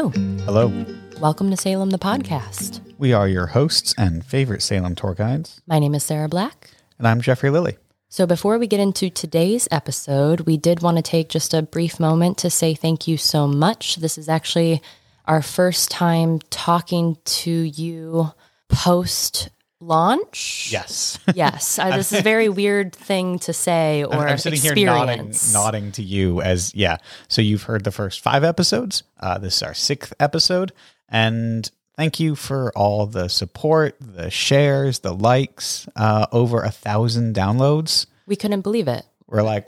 Hello. Hello. Welcome to Salem the podcast. We are your hosts and favorite Salem tour guides, My name is Sarah Black. and I'm Jeffrey Lilley. So, before we get into today's episode, we did want to take just a brief moment to say thank you so much. This is actually our first time talking to you post launch. Yes. Yes. Uh, this is a very weird thing to say or I'm sitting here nodding, nodding to you as, yeah. So you've heard the first five episodes. Uh, this is our sixth episode. And thank you for all the support, the shares, the likes, uh, over a thousand downloads. We couldn't believe it. We're like,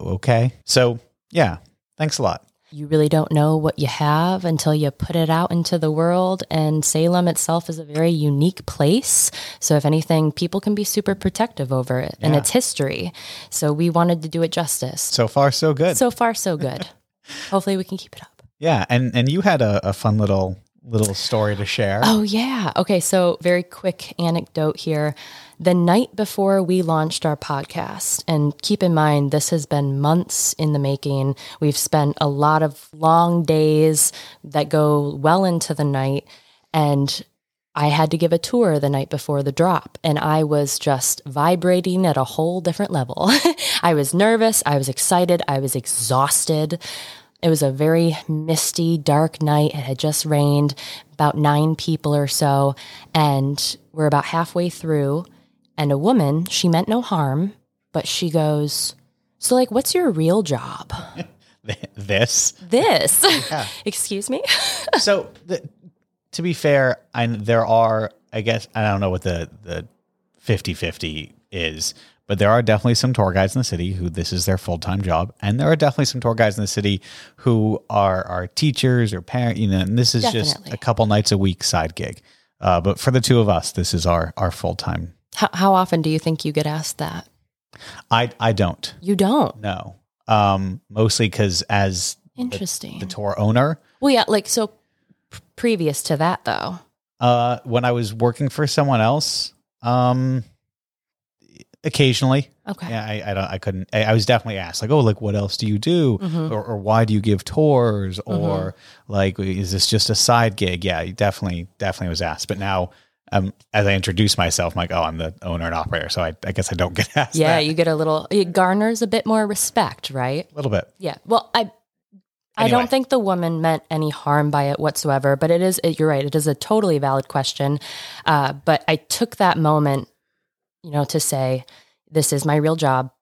okay. So, yeah, thanks a lot. You really don't know what you have until you put it out into the world. And Salem itself is a very unique place. So, if anything, people can be super protective over it and its history. So, we wanted to do it justice. So far, so good. So far, so good. Hopefully, we can keep it up. yeah. And, and you had a, a fun little, little story to share. Oh, yeah. Okay. So, very quick anecdote here. The night before we launched our podcast, and keep in mind, this has been months in the making. We've spent a lot of long days that go well into the night. And I had to give a tour the night before the drop, and I was just vibrating at a whole different level. I was nervous, I was excited, I was exhausted. It was a very misty, dark night. It had just rained, about nine people or so, and we're about halfway through. And a woman, she meant no harm, but she goes, So, like, what's your real job? this. This. Excuse me? so the, to be fair, I there are I guess I don't know what the the 50-50 is, but there are definitely some tour guides in the city who this is their full-time job and there are definitely some tour guides in the city who are are teachers or parent, you know, and this is just a couple nights a week side gig. Uh, but for the two of us, this is our our full-time. How, how often do you think you get asked that? I I don't You don't. No. Um mostly cuz as Interesting. the tour owner, well, yeah, like, so p- previous to that, though. Uh, when I was working for someone else, um, occasionally, Okay. yeah, I, I don't, I couldn't. I, I was definitely asked, like, oh, like, what else do you do, Mhm. or, or why do you give tours, Mm-hmm. or like, is this just a side gig? Yeah, you definitely, definitely was asked. But now, um, as I introduce myself, I'm like, oh, I'm the owner and operator, so I, I guess I don't get asked. Yeah, that. you get a little, it garners a bit more respect, right? a little bit. Yeah. Well, I I Anyway. don't think the woman meant any harm by it whatsoever, but it is it, you're right, it is a totally valid question. Uh, but I took that moment, you know, to say this is my real job.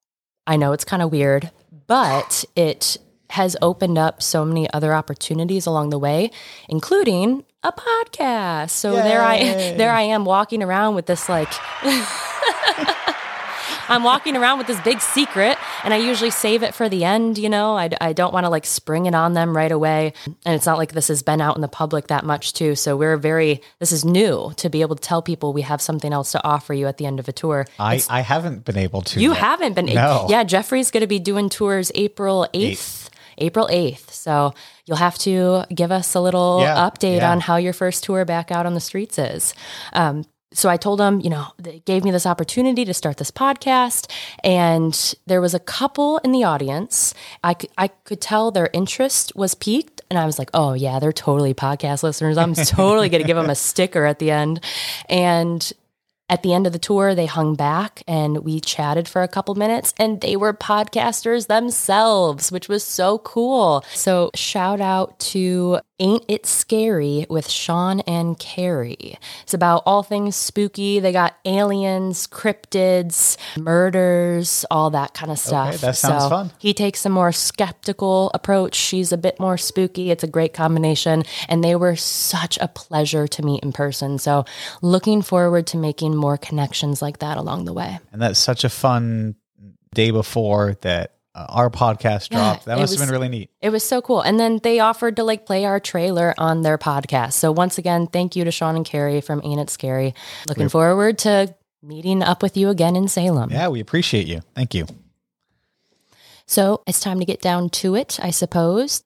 I know it's kind of weird, but it has opened up so many other opportunities along the way, including a podcast. So there I there I am walking around with this like I'm walking around with this big secret and I usually save it for the end, you know. I, I don't want to like spring it on them right away. And it's not like this has been out in the public that much too. So we're very this is new to be able to tell people we have something else to offer you at the end of a tour. I, I haven't been able to. You yet. haven't been No. Yeah, Jeffrey's going to be doing tours April 8th. April 8th. So you'll have to give us a little Yeah, update yeah. on how your first tour back out on the streets is. Um, so I told them, you know, they gave me this opportunity to start this podcast, and there was a couple in the audience. I could, I could tell their interest was piqued, and I was like, oh yeah, they're totally podcast listeners. I'm totally going to give them a sticker at the end, and at the end of the tour, they hung back and we chatted for a couple minutes, and they were podcasters themselves, which was so cool. So, shout out to Ain't It Scary with Sean and Carrie. It's about all things spooky. They got aliens, cryptids, murders, all that kind of stuff. that sounds So, fun. He takes a more skeptical approach. She's a bit more spooky. It's a great combination. And they were such a pleasure to meet in person. So, looking forward to making more connections like that along the way. and that's such a fun day before that uh, our podcast Yeah, dropped. That it must have was- been really neat. It was so cool. And then they offered to like play our trailer on their podcast. So, once again, thank you to Sean and Carrie from Ain't It Scary. Looking forward to meeting up with you again in Salem. Yeah, we appreciate you. Thank you. So, it's time to get down to it, I suppose.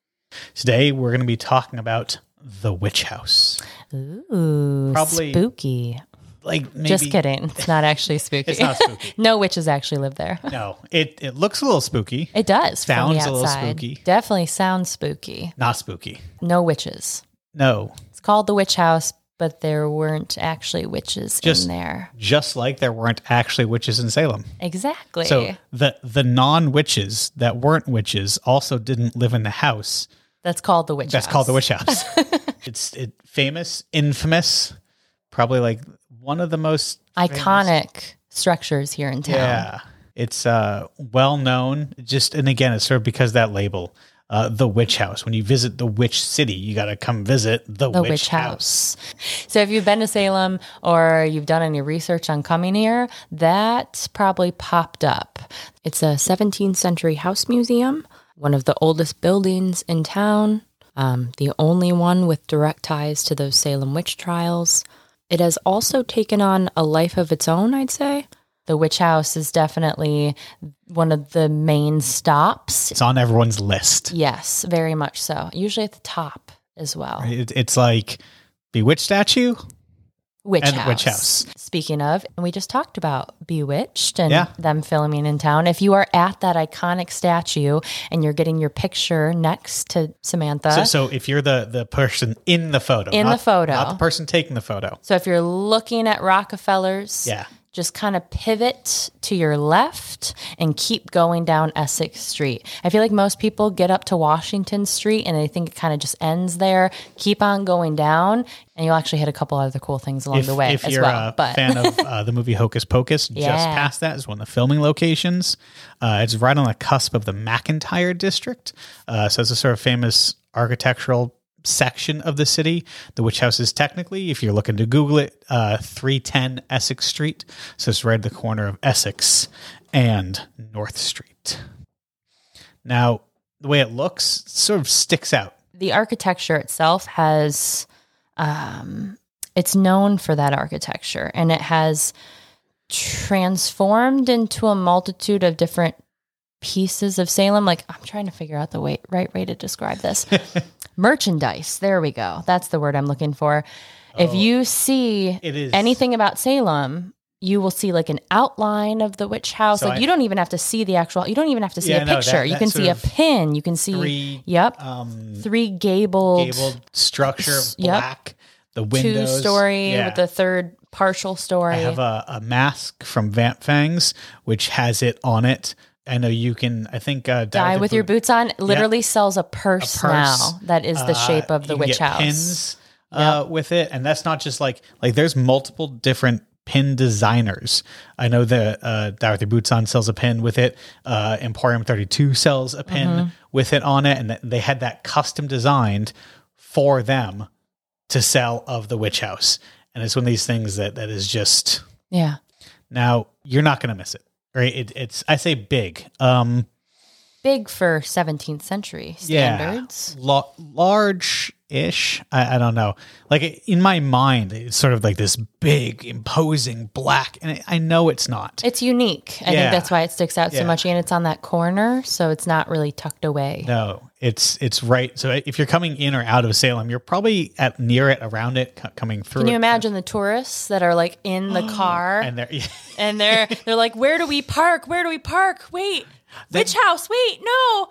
Today we're going to be talking about the witch house. Ooh, Probably- spooky. Like maybe Just kidding. It's not actually spooky. It's not spooky. no witches actually live there. No, it it looks a little spooky. It does. Sounds a little spooky. Definitely sounds spooky. Not spooky. No witches. No, It's called the witch house, but there weren't actually witches Just- in there. just like there weren't actually witches in Salem. Exactly. So the the non witches that weren't witches also didn't live in the house. that's called the witch That's house. called the witch house. it's it, famous, infamous, probably like one of the most Iconic structures here in town. Yeah, it's uh, well known. Just and again, it's sort of because that label, uh, the witch house. When you visit the witch city, you got to come visit the, the witch, witch house. house. So if you've been to Salem or you've done any research on coming here, that probably popped up. It's a 17th century house museum, one of the oldest buildings in town, um, the only one with direct ties to those Salem witch trials. It has also taken on a life of its own, I'd say. The witch house is definitely one of the main stops. It's on everyone's list. Yes, very much so. Usually at the top as well. It, it's like Bewitched statue. Witch And House. Witch House. Speaking of, and we just talked about Bewitched and Yeah. them filming in town. If you are at that iconic statue and you're getting your picture next to Samantha, So, so, if you're the the person in the photo, In not- the photo. not the person taking the photo. So if you're looking at Rockafellas, Yeah. Just kind of pivot to your left and keep going down Essex Street. I feel like most people get up to Washington Street and they think it kind of just ends there. Keep on going down, and you'll actually hit a couple other cool things along if, the way if as you're well. a but fan of uh, the movie Hocus Pocus, just Yeah. past that is one of the filming locations. Uh, it's right on the cusp of the McIntire district. Uh, so it's a sort of famous architectural section of the city. The witch house is technically, if you're looking to Google it, uh, 310 Essex Street. So it's right at the corner of Essex and North Street. Now, the way it looks sort of sticks out. the architecture itself has um, it's known for that architecture and it has transformed into a multitude of different pieces of salem like i'm trying to figure out the way, right way to describe this merchandise there we go that's the word i'm looking for if Oh, you see It is anything about salem you will see like an outline of the witch house So like I- you don't even have to see the actual you don't even have to see Yeah, a no, picture that- you can see a pin you can see three yep um, three gabled, gabled structure, S- yep. black. The two story yeah. with the third partial story. I have a, a mask from Vamp Fangs, which has it on it. I know you can. I think uh, Die with your Boot- boots on literally sells a purse, purse. now that is the uh, shape of the you witch get house. Pins uh, with it, and that's not just like like. There's multiple different pin designers. I know that uh, Die with your boots on sells a pin with it. Uh, Emporium 32 sells a pin Mm-hmm. with it on it, and that- they had that custom designed for them to sell of the witch house. And it's one of these things that that is just Yeah. now you're not going to miss it, right? It, it's I say big, um, Big for 17th century standards. yeah, La- large ish. I, I don't know. Like in my mind, it's sort of like this big, imposing black, and I, I know it's not. It's unique. I Yeah. think that's why it sticks out Yeah. so much. And it's on that corner, so it's not really tucked away. No, it's it's right. So if you're coming in or out of Salem, you're probably at near it, around it, c- coming through. Can you it. imagine the tourists that are like in the car And there, and they're they're like, "Where do we park? Where do we park? Wait, witch house? Wait, no."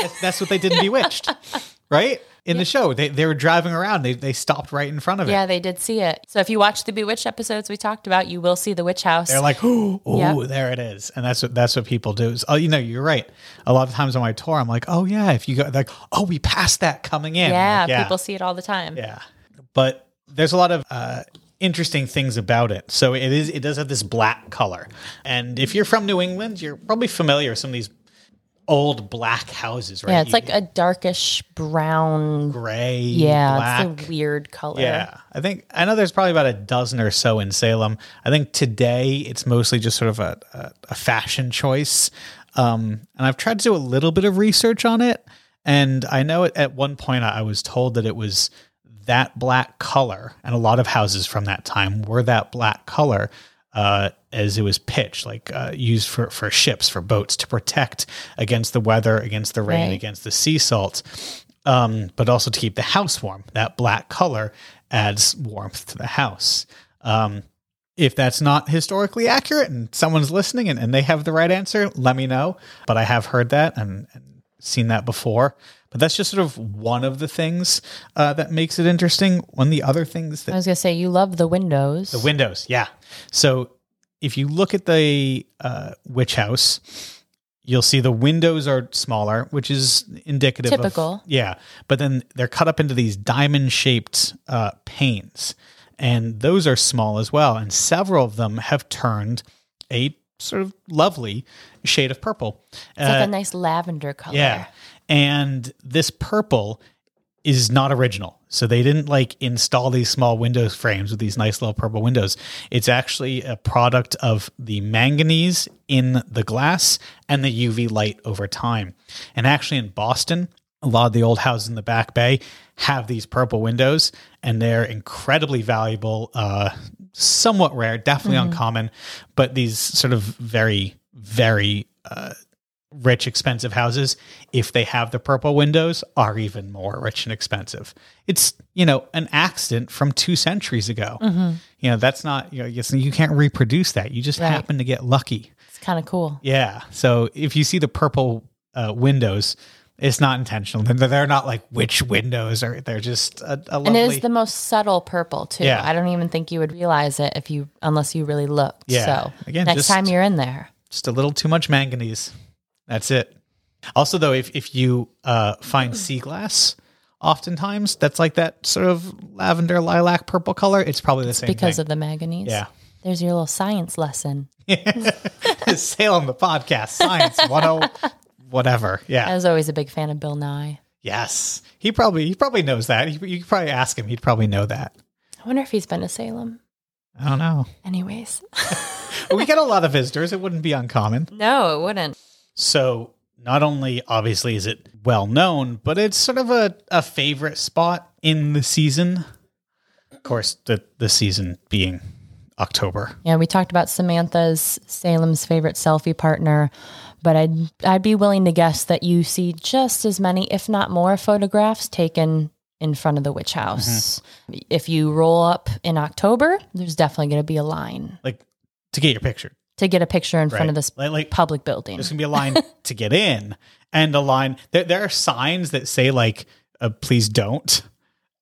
That's, that's what they did in Bewitched, right? In the show, they, they were driving around. They, they stopped right in front of it. Yeah, they did see it. So if you watch the Bewitched episodes we talked about, you will see the witch house. They're like, oh, Yep. there it is, and that's what that's what people do. Is, oh, you know, you're right. A lot of times on my tour, I'm like, oh yeah, if you go, like, oh, we passed that coming in. Yeah, like, yeah, people see it all the time. yeah. But there's a lot of uh, interesting things about it. So it is, it does have this black color, and if you're from New England, you're probably familiar with some of these old black houses, right? Yeah, it's You- like a darkish brown. gray, Yeah, black. it's a weird color. Yeah, I think I know there's probably about a dozen or so in Salem. I think today it's mostly just sort of a, a, a fashion choice. Um, and I've tried to do a little bit of research on it, and I know at, at one point I I was told that it was that black color, and a lot of houses from that time were that black color. Uh, as it was pitched, like uh, used for, for ships, for boats to protect against the weather, against the rain, Right. against the sea salt um, but also to keep the house warm. That black color adds warmth to the house. Um, if that's not historically accurate and someone's listening and, and they have the right answer, let me know. But I have heard that and, and seen that before. But that's just sort of one of the things uh, that makes it interesting. One of the other things that I was gonna say you love the windows. the windows, yeah. So if you look at the uh, witch house, you'll see the windows are smaller, which is indicative Typical. of yeah. But then they're cut up into these diamond shaped uh, panes, and those are small as well. And several of them have turned a sort of lovely shade of purple. it's like a nice lavender color. Yeah. And this purple is not original. So they didn't like install these small windows frames with these nice little purple windows. It's actually a product of the manganese in the glass and the UV light over time. And actually in Boston, a lot of the old houses in the back bay have these purple windows and they're incredibly valuable, uh, somewhat rare, definitely uncommon, but these sort of very, very uh, rich, expensive houses, if they have the purple windows, are even more rich and expensive. It's you know an accident from two centuries ago. You know that's not you know you can't reproduce that. You just Right. happen to get lucky. It's kind of cool. Yeah. So if you see the purple uh, windows. It's not intentional. They're- They're not like which windows are. They're just a, a lovely. And it is the most subtle purple too. Yeah. I don't even think you would realize it if you unless you really looked. Yeah. So Again, next just- time you're in there. just a little too much manganese. That's it. Also, though, if if you uh, find sea glass, oftentimes that's like that sort of lavender, lilac, purple color. It's probably the same Because thing. of the manganese. yeah. There's your little science lesson. Salem the podcast, science one oh whatever. Yeah. I was always a big fan of Bill Nye. Yes. He probably he probably knows that. He, you could probably ask him. He'd probably know that. I wonder if he's been to Salem. I don't know. Anyways. We get a lot of visitors. It wouldn't be uncommon. no, it wouldn't. So not only obviously is it well known, but it's sort of a, a favorite spot in the season. Of course, the the season being October. Yeah, we talked about Samantha's Salem's favorite selfie partner, but I'd I'd be willing to guess that you see just as many, if not more, photographs taken in front of the witch house. Mm-hmm. If you roll up in October, there's definitely going to be a line Like to get your picture. To get a picture in front of this Like, like public building. there's gonna be a line to get in and a line there, there are signs that say like uh, please don't.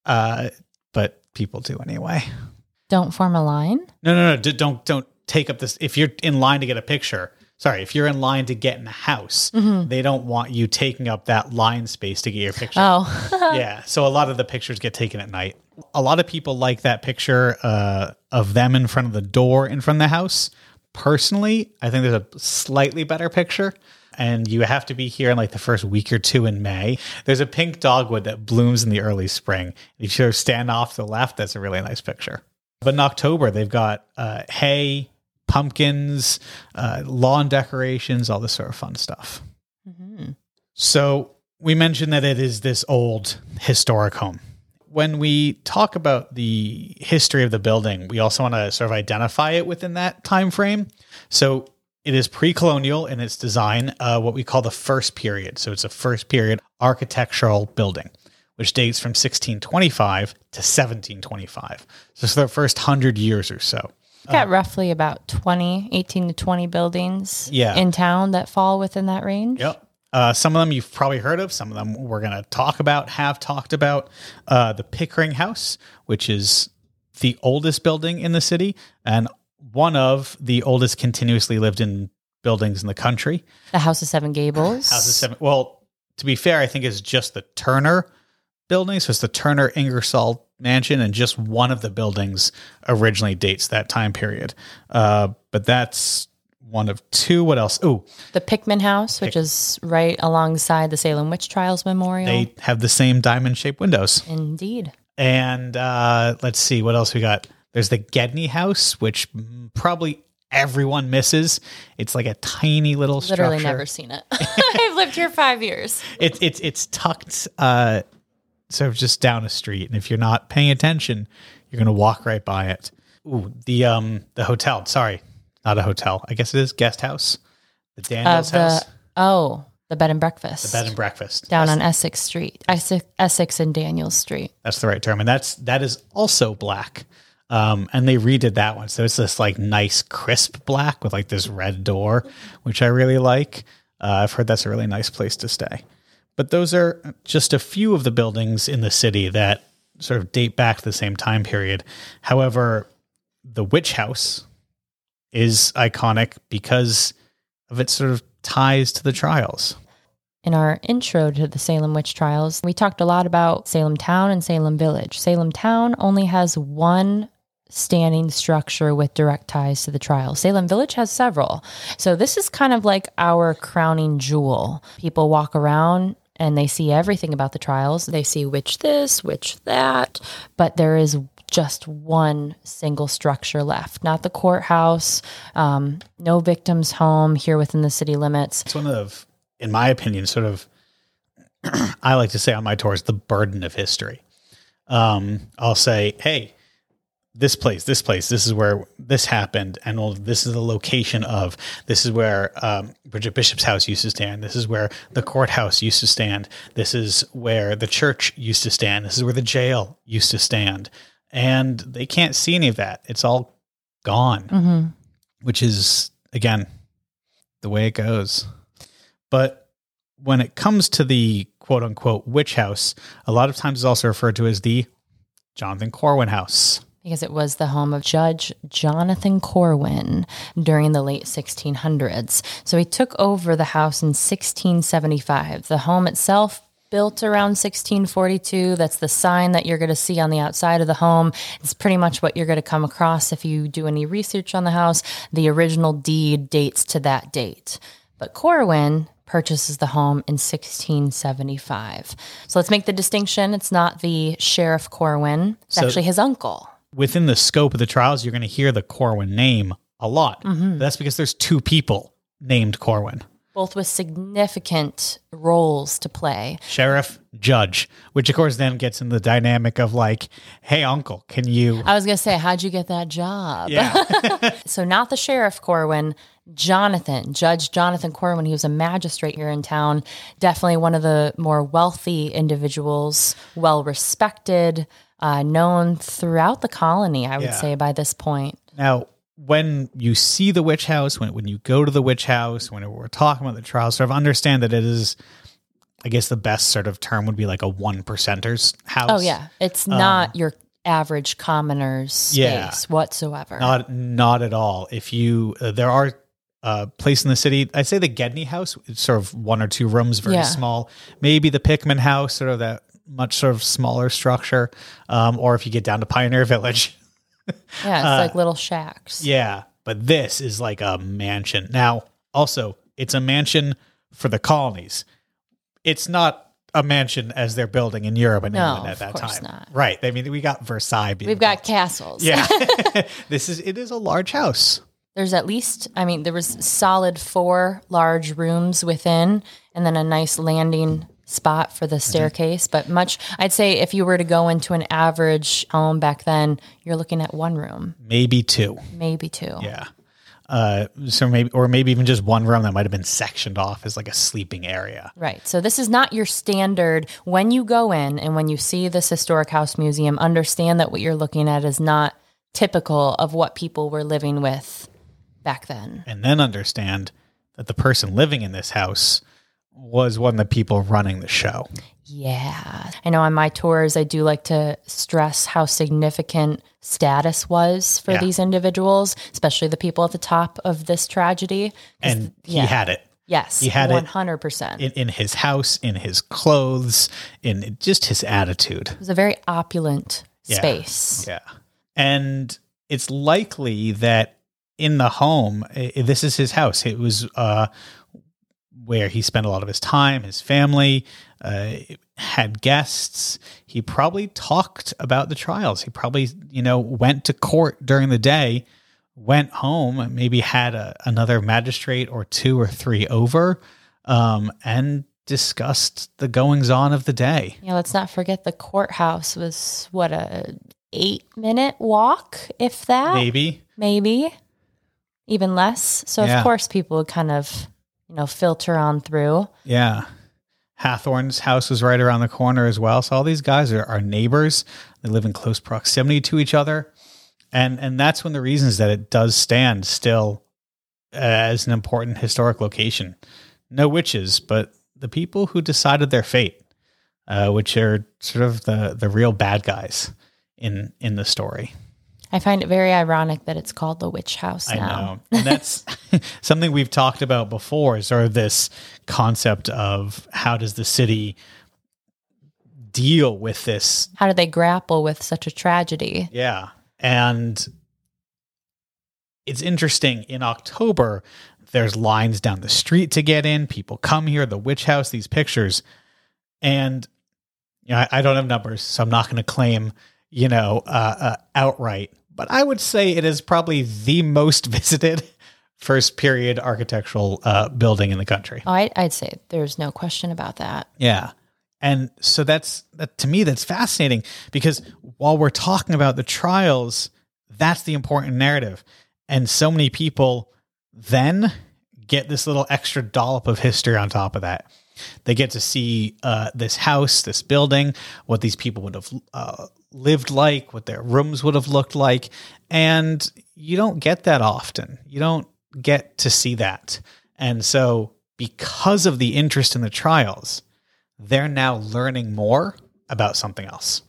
Uh but people do anyway. Don't form a line. No, no, no. d- Don't don't take up this. If you're in line to get a picture, sorry, if you're in line to get in the house, they don't want you taking up that line space to get your picture. Oh, yeah. So a lot of the pictures get taken at night. A lot of people like that picture uh, of them in front of the door in front of the house. Personally, I think there's a slightly better picture. And you have to be here in like the first week or two in May. There's a pink dogwood that blooms in the early spring. If you sort of stand off to the left, that's a really nice picture. But in October, they've got uh, hay, pumpkins, uh, lawn decorations, all this sort of fun stuff. So we mentioned that it is this old historic home. When we talk about the history of the building, we also want to sort of identify it within that time frame. So it is pre-colonial in its design, uh, what we call the first period. So it's a first period architectural building, which dates from 1625 to 1725. So it's the first hundred years or so. We've got roughly about 20, 18 to 20 buildings Yeah. in town that fall within that range. Yep. Uh, some of them you've probably heard of. Some of them we're going to talk about, have talked about. Uh, the Pickering House, which is the oldest building in the city and one of the oldest continuously lived in buildings in the country. The House of Seven Gables. House of seven. Well, to be fair, I think it's just the Turner building. So it's the Turner Ingersoll mansion, and just one of the buildings originally dates that time period. Uh, but that's one of two. What else? Oh, The Pickman House, which is right alongside the Salem Witch Trials Memorial. they have the same diamond shaped windows. Indeed. And uh, let's see what else we got. There's the Gedney House, which probably everyone misses. It's like a tiny little structure Literally structure. never seen it. I've lived here five years. It's it's it's tucked uh, sort of just down a street, and if you're not paying attention, you're gonna walk right by it. Ooh, the um the hotel. Sorry, not a hotel. I guess it is guest house. The Daniels Of the house, oh, the bed and breakfast. The bed and breakfast. down That's- on Essex Street, Essex, Essex and Daniels Street. That's the right term, and that's that is also black. Um, and they redid that one, so it's this like nice crisp black with like this red door, which I really like. Uh, I've heard that's a really nice place to stay. But those are just a few of the buildings in the city that sort of date back to the same time period. However, the witch house is iconic because of its sort of ties to the trials. In our intro to the Salem witch trials, we talked a lot about Salem town and Salem village. Salem town only has one standing structure with direct ties to the trial. Salem Village has several. So this is kind of like our crowning jewel. People walk around and they see everything about the trials. They see which this, which that, but there is just one single structure left, not the courthouse, um, no victim's home here within the city limits. It's one of, in my opinion, sort of, I like to say on my tours, the burden of history. Um, I'll say, hey, this place, this place, this is where this happened, and well, this is the location of. This is where um, Bridget Bishop's house used to stand. This is where the courthouse used to stand. This is where the church used to stand. This is where the jail used to stand, and they can't see any of that. It's all gone, Mm-hmm. which is again the way it goes. But when it comes to the quote unquote witch house, a lot of times it's also referred to as the Jonathan Corwin house. because it was the home of Judge Jonathan Corwin during the late 1600s. So he took over the house in 1675. The home itself built around 1642. That's the sign that you're going to see on the outside of the home. It's pretty much what you're going to come across if you do any research on the house. The original deed dates to that date. But Corwin purchases the home in 1675. So let's make the distinction. It's not the Sheriff Corwin. It's So- actually his uncle. Within the scope of the trials, you're going to hear the Corwin name a lot. Mm-hmm. That's because there's two people named Corwin both with significant roles to play. sheriff, judge, which of course then gets in the dynamic of like, hey, uncle, can you? I was going to say, how'd you get that job? Yeah. So, not the sheriff Corwin, Jonathan, Judge Jonathan Corwin. He was a magistrate here in town. Definitely one of the more wealthy individuals, well respected, uh, known throughout the colony, I would Yeah. say, by this point. Now, when you see the witch house, when when you go to the witch house, when we're talking about the trial, sort of understand that it is, I guess the best sort of term would be like a one percenters house. Oh, yeah. It's not your average commoner's space Um, Yeah. whatsoever. Not not at all. If you uh, there are uh place in the city, I'd say the Gedney house, it's sort of one or two rooms, very Yeah. small. Maybe the Pickman house, sort of that much sort of smaller structure. Um, or if you get down to Pioneer Village. yeah, it's like little shacks. uh, Yeah, but this is like a mansion. Now, also, it's a mansion for the colonies. It's not a mansion as they're building in Europe and No, England at that time. not. Right. I mean, we got Versailles. We've got castles. yeah. this is it is a large house. There's at least, I mean, there was solid four large rooms within, and then a nice landing spot for the Mm-hmm. staircase. But much, I'd say, if you were to go into an average home back then, you're looking at one room, Maybe two. maybe two. Yeah. Uh, so maybe, or maybe even just one room that might have been sectioned off as like a sleeping area. Right. So this is not your standard. When you go in and when you see this historic house museum, understand that what you're looking at is not typical of what people were living with back then. And then understand that the person living in this house was one of the people running the show. Yeah. I know on my tours, I do like to stress how significant status was for Yeah. these individuals, especially the people at the top of this tragedy. And he yeah. had it. yes, he had it 100%. In, in his house, in his clothes, in just his attitude. It was a very opulent Yeah. space. Yeah. And it's likely that in the home, this is his house. It was uh, where he spent a lot of his time, his family, uh, had guests. He probably talked about the trials. He probably, you know, went to court during the day, went home, maybe had a, another magistrate or two or three over, um, and discussed the goings on of the day. Yeah, let's not forget the courthouse was what a eight minute walk, if that, Maybe. maybe even less. So Yeah. of course people would kind of, you know, filter on through. Yeah. Hathorne's house was right around the corner as well. So all these guys are, are neighbors. They live in close proximity to each other. And and that's one of the reasons that it does stand still as an important historic location. No witches, but the people who decided their fate, uh, which are sort of the the real bad guys in in the story. I find it very ironic that it's called the witch house now. I now. know. And that's something we've talked about before, is sort of this concept of how does the city deal with this How do they grapple with such a tragedy? Yeah. And it's interesting in October, there's lines down the street to get in. People come here, the witch house, these pictures. And you know, I, I don't have numbers, so I'm not going to claim, you know, uh, uh, outright. But I would say it is probably the most visited first period architectural uh, building in the country. Oh, I, I'd say there's no question about that. Yeah. And so that's that to me that's fascinating because while we're talking about the trials, that's the important narrative. And so many people then get this little extra dollop of history on top of that. They get to see uh, this house, this building, what these people would have uh, lived like, what their rooms would have looked like. And you don't get that often. You don't get to see that. And so, because of the interest in the trials, they're now learning more about something else.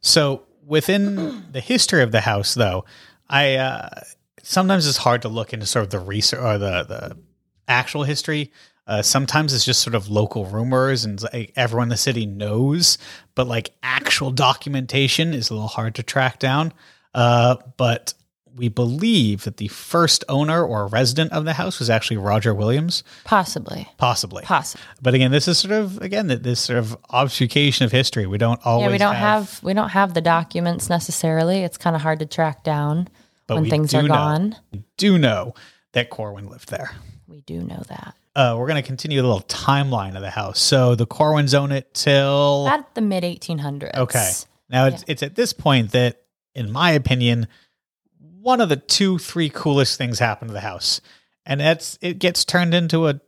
So within the history of the house, though, I uh, sometimes it's hard to look into sort of the research or the the actual history. Uh, sometimes it's just sort of local rumors and like, everyone in the city knows, but like actual documentation is a little hard to track down. Uh, but we believe that the first owner or resident of the house was actually Roger Williams, Possibly. possibly. Possibly. But again, this is sort of again th- this sort of obfuscation of history. We don't always. Yeah, we don't have, we don't have the documents necessarily. It's kind of hard to track down But when things are know. gone. We do know that Corwin lived there. We do know that. Uh, we're going to continue the little timeline of the house. So the Corwins own it till At the mid 1800s. okay. Now it's it's at this point that, in my opinion, one of the two three coolest things happened to the house, and that's it gets turned into a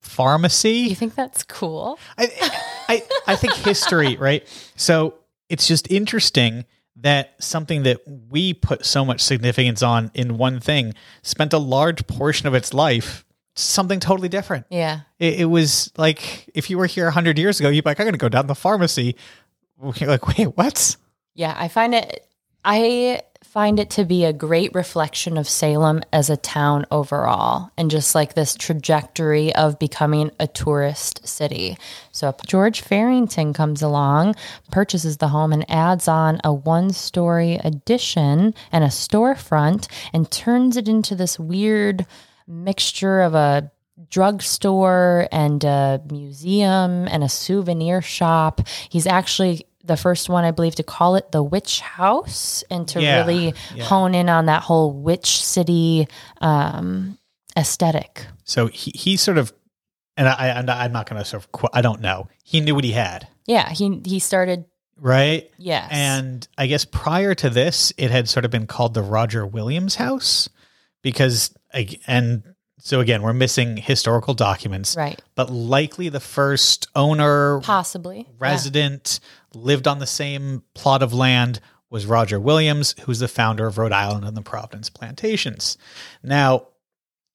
pharmacy. You think that's cool? I, I, I think history, right? So it's just interesting that something that we put so much significance on in one thing spent a large portion of its life something totally different. Yeah. It, it was like if you were here 100 years ago, you'd be like, I'm going to go down to the pharmacy. You're like, wait, what? Yeah, I find it I find it to be a great reflection of Salem as a town overall and just like this trajectory of becoming a tourist city. So George Farrington comes along, purchases the home and adds on a one-story addition and a storefront and turns it into this weird mixture of a drugstore and a museum and a souvenir shop. He's actually the first one, I believe, to call it the Witch House and to Yeah, really yeah. hone in on that whole witch city um, aesthetic. So he, he sort of, and I, I am not going to sort of, qu- I don't know. He knew what he had, Yeah, he he started. right? Yes, And I guess prior to this, it had sort of been called the Roger Williams House because, and so again, we're missing historical documents, right, but likely the first owner, possibly Yeah. resident, lived on the same plot of land was Roger Williams, who's the founder of Rhode Island and the Providence Plantations. Now,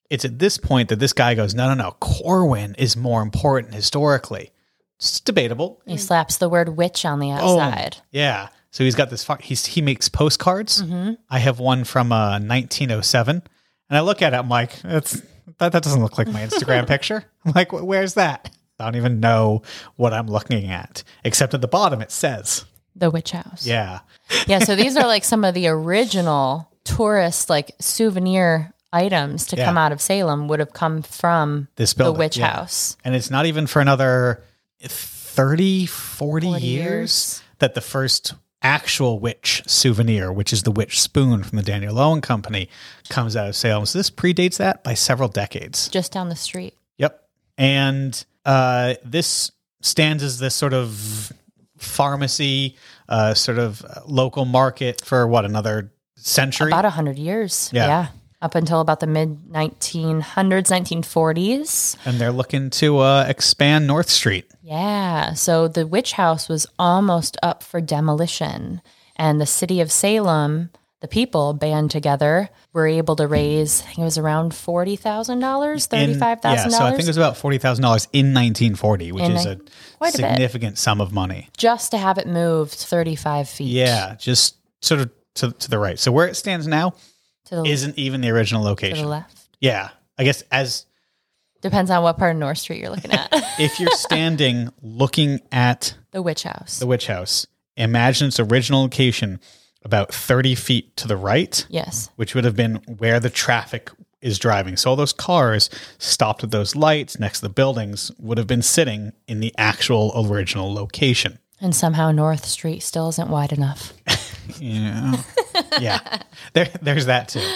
it's at this point that this guy goes, no, no, no, Corwin is more important historically. It's debatable. He slaps the word witch on the Oh, outside. yeah. So he's got this. Far, he's he makes postcards. I have one from uh, 1907, and I look at it. I'm like, that's that, that doesn't look like my Instagram picture. I'm like, where's that? I don't even know what I'm looking at, except at the bottom it says, The witch house. yeah, yeah. So these are like some of the original tourist like souvenir items to Yeah. come out of Salem would have come from this building, the witch yeah. house. and it's not even for another 30, 40, 40 years, years. that the first actual witch souvenir, which is the witch spoon from the Daniel Low and Company, comes out of Salem. So this predates that by several decades. Just down the street. Yep. And uh, this stands as this sort of pharmacy, uh, sort of local market for what, another century? About a hundred years. Yeah. Yeah. Up until about the mid 1900s, 1940s. and they're looking to uh, expand North Street. Yeah. So the witch house was almost up for demolition. And the city of Salem, the people band together, were able to raise, I think it was around $40,000, $35,000. Yeah, so I think it was about forty thousand dollars in 1940, which In is a a bit. significant sum of money. just to have it moved 35 feet. Yeah, just sort of to, to the right. So where it stands now To the, isn't even the original location. to the left. Yeah, I guess as Depends on what part of North Street you're looking at. if you're standing looking at the witch house. the witch house, imagine its original location about 30 feet to the right, yes. which would have been where the traffic is driving. So all those cars stopped at those lights next to the buildings would have been sitting in the actual original location. And somehow North Street still isn't wide enough. Yeah. Yeah. There there's that too.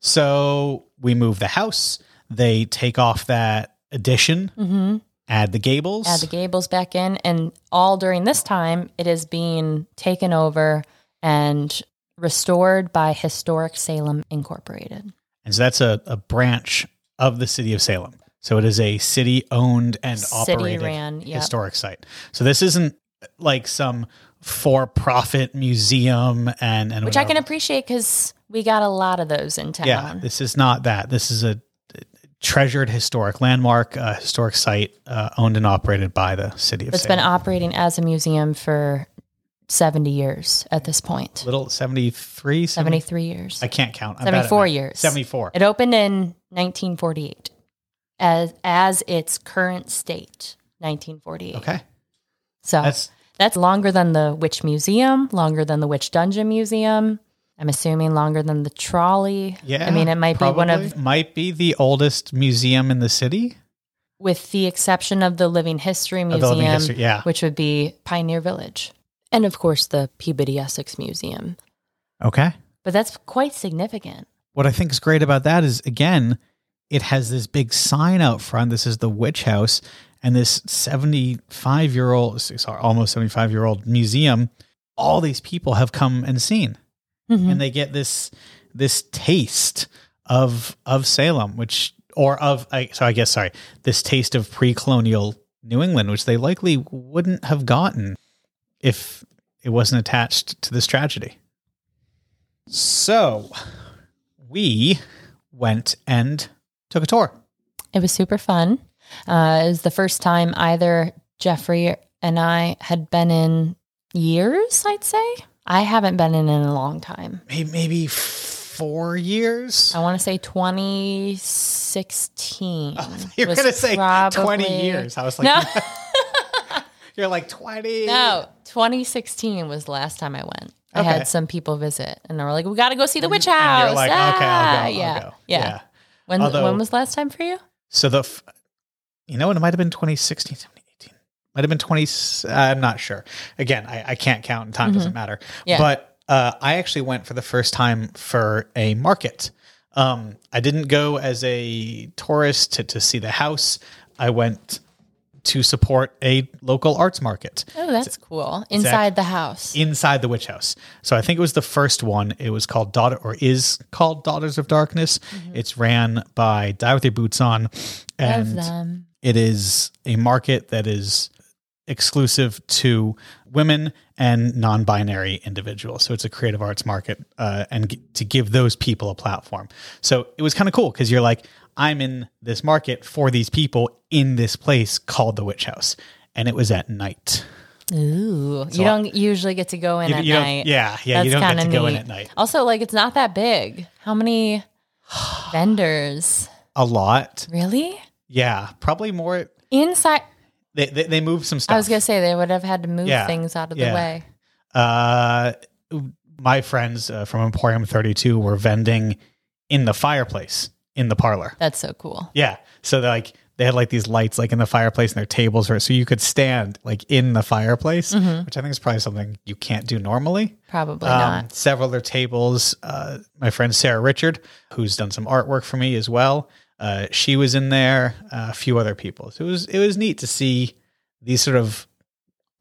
So we move the house. They take off that addition, mm-hmm. add the gables. Add the gables back in. And all during this time, it is being taken over and restored by Historic Salem Incorporated. and so that's a, a branch of the city of Salem. So it is a city owned and City operated ran, yep. historic site. So this isn't like some for profit museum and, and Which I can appreciate because we got a lot of those in town. Yeah, this is not that. This is a treasured historic landmark, a historic site uh, owned and operated by the city of It's Salem. been operating as a museum for 70 years at this point. Little 73, 70, 73 years. I can't count. I'm bad at 74 years. 74. It opened in 1948 as as its current state, 1948. Okay. So that's, That's longer than the Witch Museum, longer than the Witch Dungeon Museum. I'm assuming longer than the trolley. yeah. I mean, it might be one of, might be the oldest museum in the city. with the exception of the Living History Museum, living history. Yeah. which would be Pioneer Village. And of course, the Peabody Essex Museum. Okay. But that's quite significant. What I think is great about that is again, it has this big sign out front. This is the witch house, and this seventy-five-year-old, sorry, almost seventy-five-year-old museum. All these people have come and seen, Mhm. and they get this this taste of of Salem, which or of I so I guess sorry, this taste of pre-colonial New England, which they likely wouldn't have gotten if it wasn't attached to this tragedy. So we went and took a tour. It was super fun. Uh, it was the first time either Jeffrey and I had been in years, I'd say. I haven't been in in a long time. Maybe, maybe four years. I want to say 2016. You're gonna say probably- twenty years. I was like, No, you're like twenty. no, 2016 was the last time I went. I Okay. had some people visit and they were like, we got to go see the witch And house. you're like, okay, I'll go. Ah, I'll yeah. go. yeah. When, Although- when was the last time for you? So the, you know, what? it might have been 2016, 2018. Might have been 20. I'm not sure. Again, I, I can't count and time doesn't matter. Mm-hmm. Yeah. But uh, I actually went for the first time for a market. Um, I didn't go as a tourist to, to see the house. I went to support a local arts market Oh, that's cool. Inside the house. inside the witch house. So I think it was the first one. It was called Daughter or is called Daughters of Darkness. It's ran by Die With Your Boots On. And them. it is a market that is exclusive to women and non-binary individuals. So it's a creative arts market, uh, and g- to give those people a platform. So it was kind of cool because you're like, I'm in this market for these people in this place called the Witch House, and it was at night. Ooh, So you don't usually get to go in You- at you night. yeah, yeah, you That's don't get to go in at night. Also, like it's not that big. How many vendors? A lot, Really? yeah, probably more. Inside They they, they moved some stuff. I was gonna say they would have had to move Yeah, things out of yeah. the way. uh, my friends uh, from Emporium 32 were vending in the fireplace in the parlor. That's so cool. Yeah. So like, they had like these lights like in the fireplace and their tables were, so you could stand like in the fireplace, Mm-hmm. which I think is probably something you can't do normally. Probably Um, not. several other tables. Uh, my friend Sarah Richard, who's done some artwork for me as well. Uh, she was in there, uh, a few other people. So it was, it was neat to see these sort of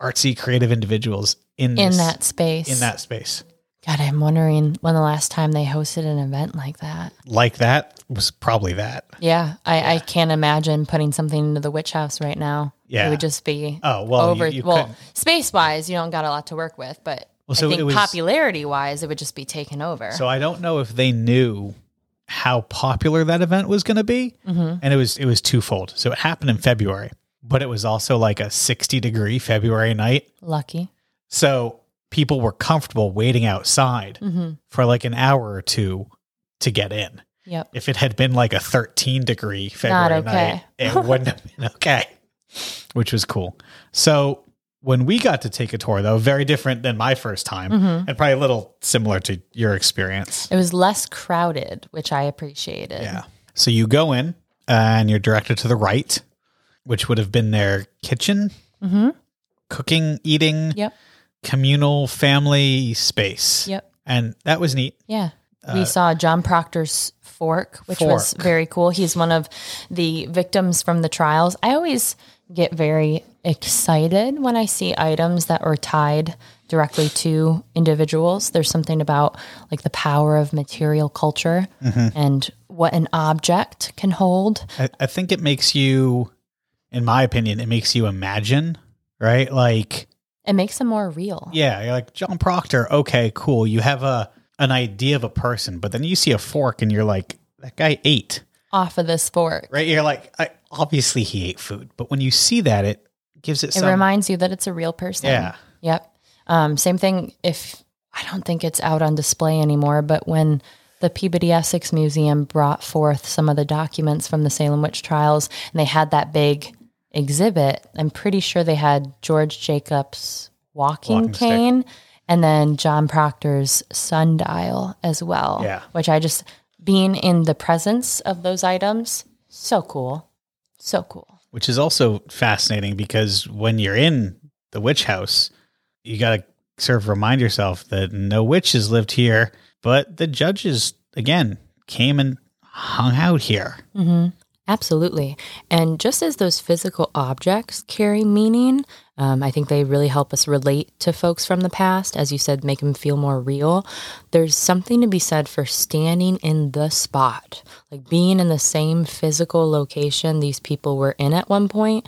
artsy creative individuals in, In this- that space. in that space. God, I'm wondering when the last time they hosted an event like that. Like that was probably that. Yeah, I, I can't imagine putting something into the witch house right now. Yeah. It would just be Oh, well, over. you well, space wise, you don't got a lot to work with, but Well, so I think was. popularity wise, it would just be taken over. So I don't know if they knew how popular that event was going to be, Mm-hmm. and it was it was twofold. So it happened in February, but it was also like a sixty degree February night. Lucky. So people were comfortable waiting outside Mm-hmm. for like an hour or two to get in. Yep. If it had been like a 13 degree February okay. night, it wouldn't have been okay, which was cool. So when we got to take a tour, though, very different than my first time Mm-hmm. and probably a little similar to your experience. It was less crowded, which I appreciated. Yeah. So you go in and you're directed to the right, which would have been their kitchen, Mm-hmm. cooking, eating, Yep. Communal family space. Yep. And that was neat. Yeah. we saw John Proctor's fork, which was Uh, very cool. He's one of the victims from the trials. I always get very excited when I see items that are tied directly to individuals. There's something about like the power of material culture Mm-hmm. and what an object can hold. I, I think it makes you, in my opinion, it makes you imagine, right? Like, It makes them more real. yeah, you're like John Proctor. Okay, cool. You have a an idea of a person, but then you see a fork and you're like, that guy ate, Off of this fork. right? You're like, I, obviously he ate food, but when you see that, it gives it, It some. reminds you that it's a real person. Yeah. Yep. Um, same thing if I don't think it's out on display anymore, but when the Peabody Essex Museum brought forth some of the documents from the Salem witch trials and they had that big exhibit, I'm pretty sure they had George Jacobs' walking, Walking stick. cane and then John Proctor's sundial as well. Yeah. Which I just being in the presence of those items, so cool. So cool. which is also fascinating because when you're in the witch house, you got to sort of remind yourself that no witches lived here, but the judges, again, came and hung out here. Mm-hmm. Absolutely. And just as those physical objects carry meaning, um, I think they really help us relate to folks from the past. As you said, make them feel more real. There's something to be said for standing in the spot, like being in the same physical location these people were in at one point.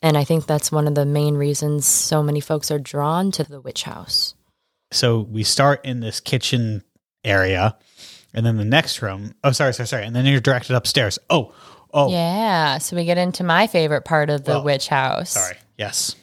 And I think that's one of the main reasons so many folks are drawn to the witch house. So we start in this kitchen area, and then the next room. Oh, sorry, sorry, sorry. And then you're directed upstairs. Oh, oh, Yeah. So we get into my favorite part of the Well, witch house. sorry. Yes.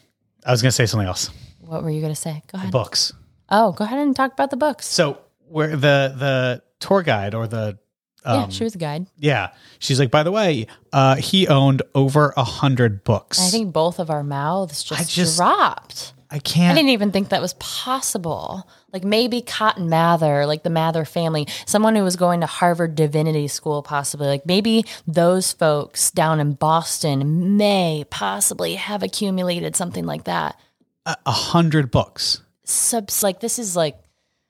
I was going to say something else. What were you going to say? Go ahead. Books. Oh, go ahead and talk about the books. So where the the tour guide or the um, yeah, she was a guide. Yeah. She's like, by the way, uh, he owned over a hundred books. I think both of our mouths just, just- dropped. I can't. I didn't even think that was possible. Like maybe Cotton Mather, like the Mather family, someone who was going to Harvard Divinity School, possibly. Like maybe those folks down in Boston may possibly have accumulated something like that. a a hundred books. Subs, like this is like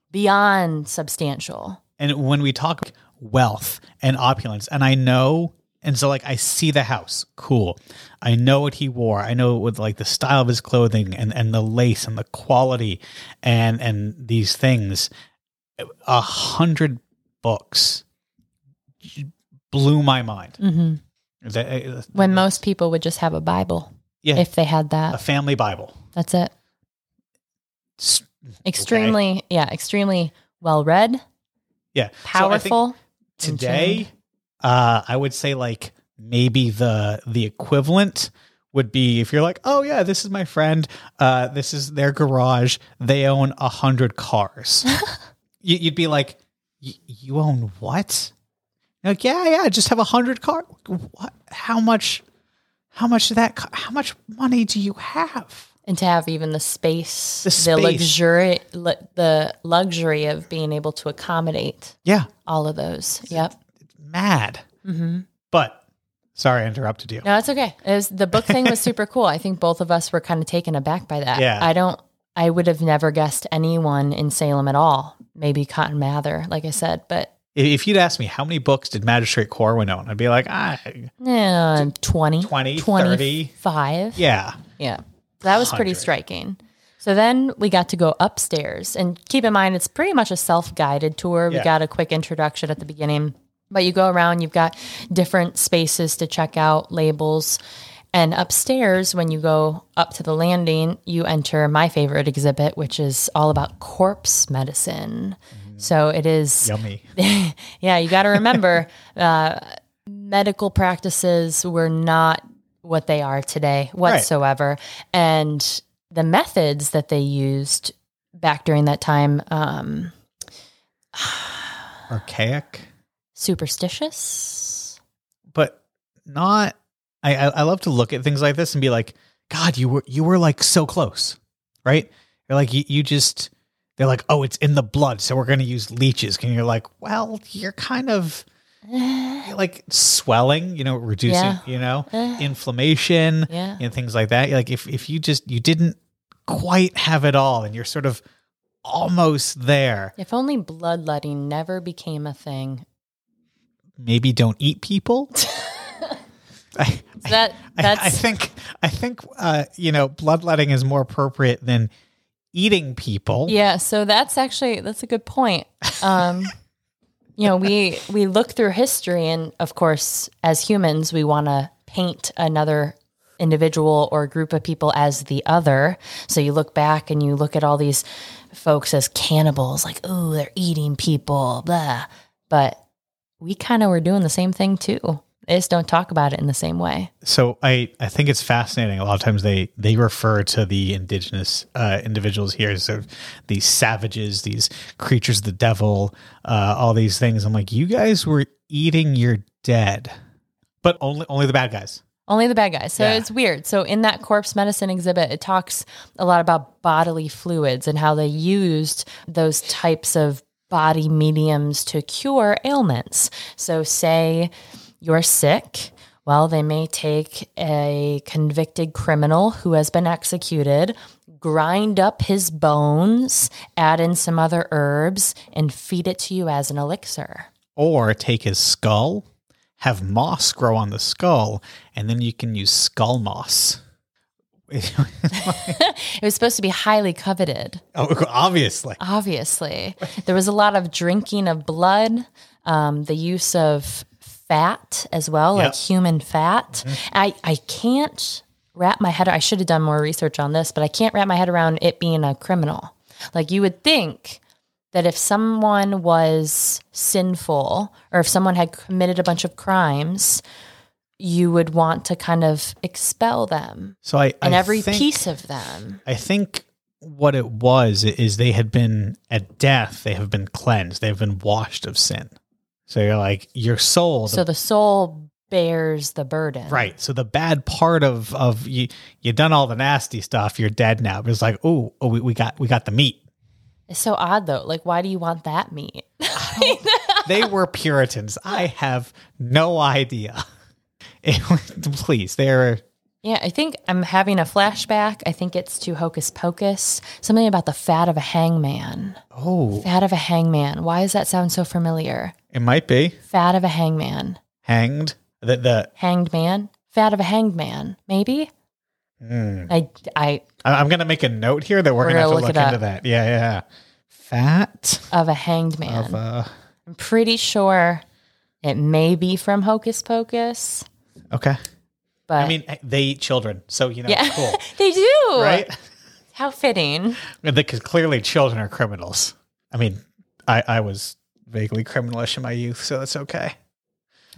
beyond substantial. And when we talk wealth and opulence, and I know, and so like I see the house, cool. I know what he wore. I know with like the style of his clothing and and the lace and the quality and and these things. A hundred books blew my mind. hmm That- uh, When most people would just have a Bible yeah, if they had that, a family Bible. That's it. Extremely, yeah, extremely well read, Yeah, So powerful. today uh i would say like maybe the the equivalent would be if you're like oh yeah this is my friend. Uh this is their garage. They own a hundred cars. You, you'd be like you own what? You're like yeah yeah I just have a hundred car what? How much how much of that how much money do you have? And to have even the space, The the, luxury, lu- the luxury of being able to accommodate yeah. all of those. Yep. Mad hmm but sorry i interrupted you No, it's okay. It was, the book thing was super cool. I think both of us were kind of taken aback by that. Yeah. I don't. I would have never guessed anyone in Salem at all. Maybe Cotton Mather, like I said, but if you'd asked me how many books did magistrate corwin own i'd be like ah eh, 20, 20, 30. 25. yeah Yeah. That was pretty striking. So then we got to go upstairs. And keep in mind, it's pretty much a self guided tour. We Yeah. got a quick introduction at the beginning, but you go around, you've got different spaces to check out, labels. And upstairs, when you go up to the landing, you enter my favorite exhibit, which is all about corpse medicine. So it is Yummy. yeah, you got to remember uh, medical practices were not what they are today whatsoever. And the methods that they used back during that time, um, Archaic, superstitious. but not. I, I I love to look at things like this and be like, God, you were you were like so close, right? You're like you, you just. They're like, oh, it's in the blood, so we're going to use leeches. And you're like, well, you're kind of you're like swelling, you know, reducing, Yeah. you know, inflammation Yeah. and things like that. Like if if you just you didn't quite have it all, and you're sort of almost there, If only bloodletting never became a thing. Maybe don't eat people. I, That I, I think I think uh, you know bloodletting is more appropriate than eating people. Yeah, so that's actually that's a good point. Um, you know, we we look through history, and of course, as humans, we want to paint another individual or group of people as the other. So you look back and you look at all these folks as cannibals, like, oh, they're eating people, blah. But we kind of were doing the same thing too. They just don't talk about it in the same way. So I, I think it's fascinating. A lot of times they they refer to the indigenous uh, individuals here as sort of these savages, these creatures of the devil, uh, all these things. I'm like, you guys were eating your dead, but only only the bad guys. Only the bad guys. So Yeah. it's weird. So in that corpse medicine exhibit, it talks a lot about bodily fluids and how they used those types of body mediums to cure ailments. So say you're sick. Well, they may take a convicted criminal who has been executed, grind up his bones, add in some other herbs, and feed it to you as an elixir. Or take his skull, have moss grow on the skull, and then you can use skull moss. It was supposed to be highly coveted. oh, obviously. Obviously, there was a lot of drinking of blood, um, the use of fat as well, like human fat. I I can't wrap my head. I should have done more research on this, but I can't wrap my head around it being a criminal. Like you would think that if someone was sinful or if someone had committed a bunch of crimes, you would want to kind of expel them So I and I every think- piece of them. I think what it was is they had been at death, they have been cleansed, they have been washed of sin. So you're like your soul, the- So the soul bears the burden. right? So the bad part of of you you done all the nasty stuff, you're dead now. But it's like, oh, oh, we, we got we got the meat. It's so odd though. Like, why do you want that meat? They were Puritans. I have no idea. Please, they're yeah, I think I'm having a flashback. I think it's to Hocus Pocus. Something about the fat of a hangman. oh, Fat of a hangman. Why does that sound so familiar? it might be Fat of a hangman. hanged. The the Hanged man. Fat of a hanged man. Maybe. hmm. I I I'm gonna make a note here that we're, We're gonna have gonna look look, into that. Yeah, yeah. Fat of a hanged man. I'm pretty sure it may be from Hocus Pocus, okay. but I mean, they eat children, so you know, yeah, cool, they do. right? How fitting. Because clearly, children are criminals. I mean, I I was vaguely criminalish in my youth, so that's okay.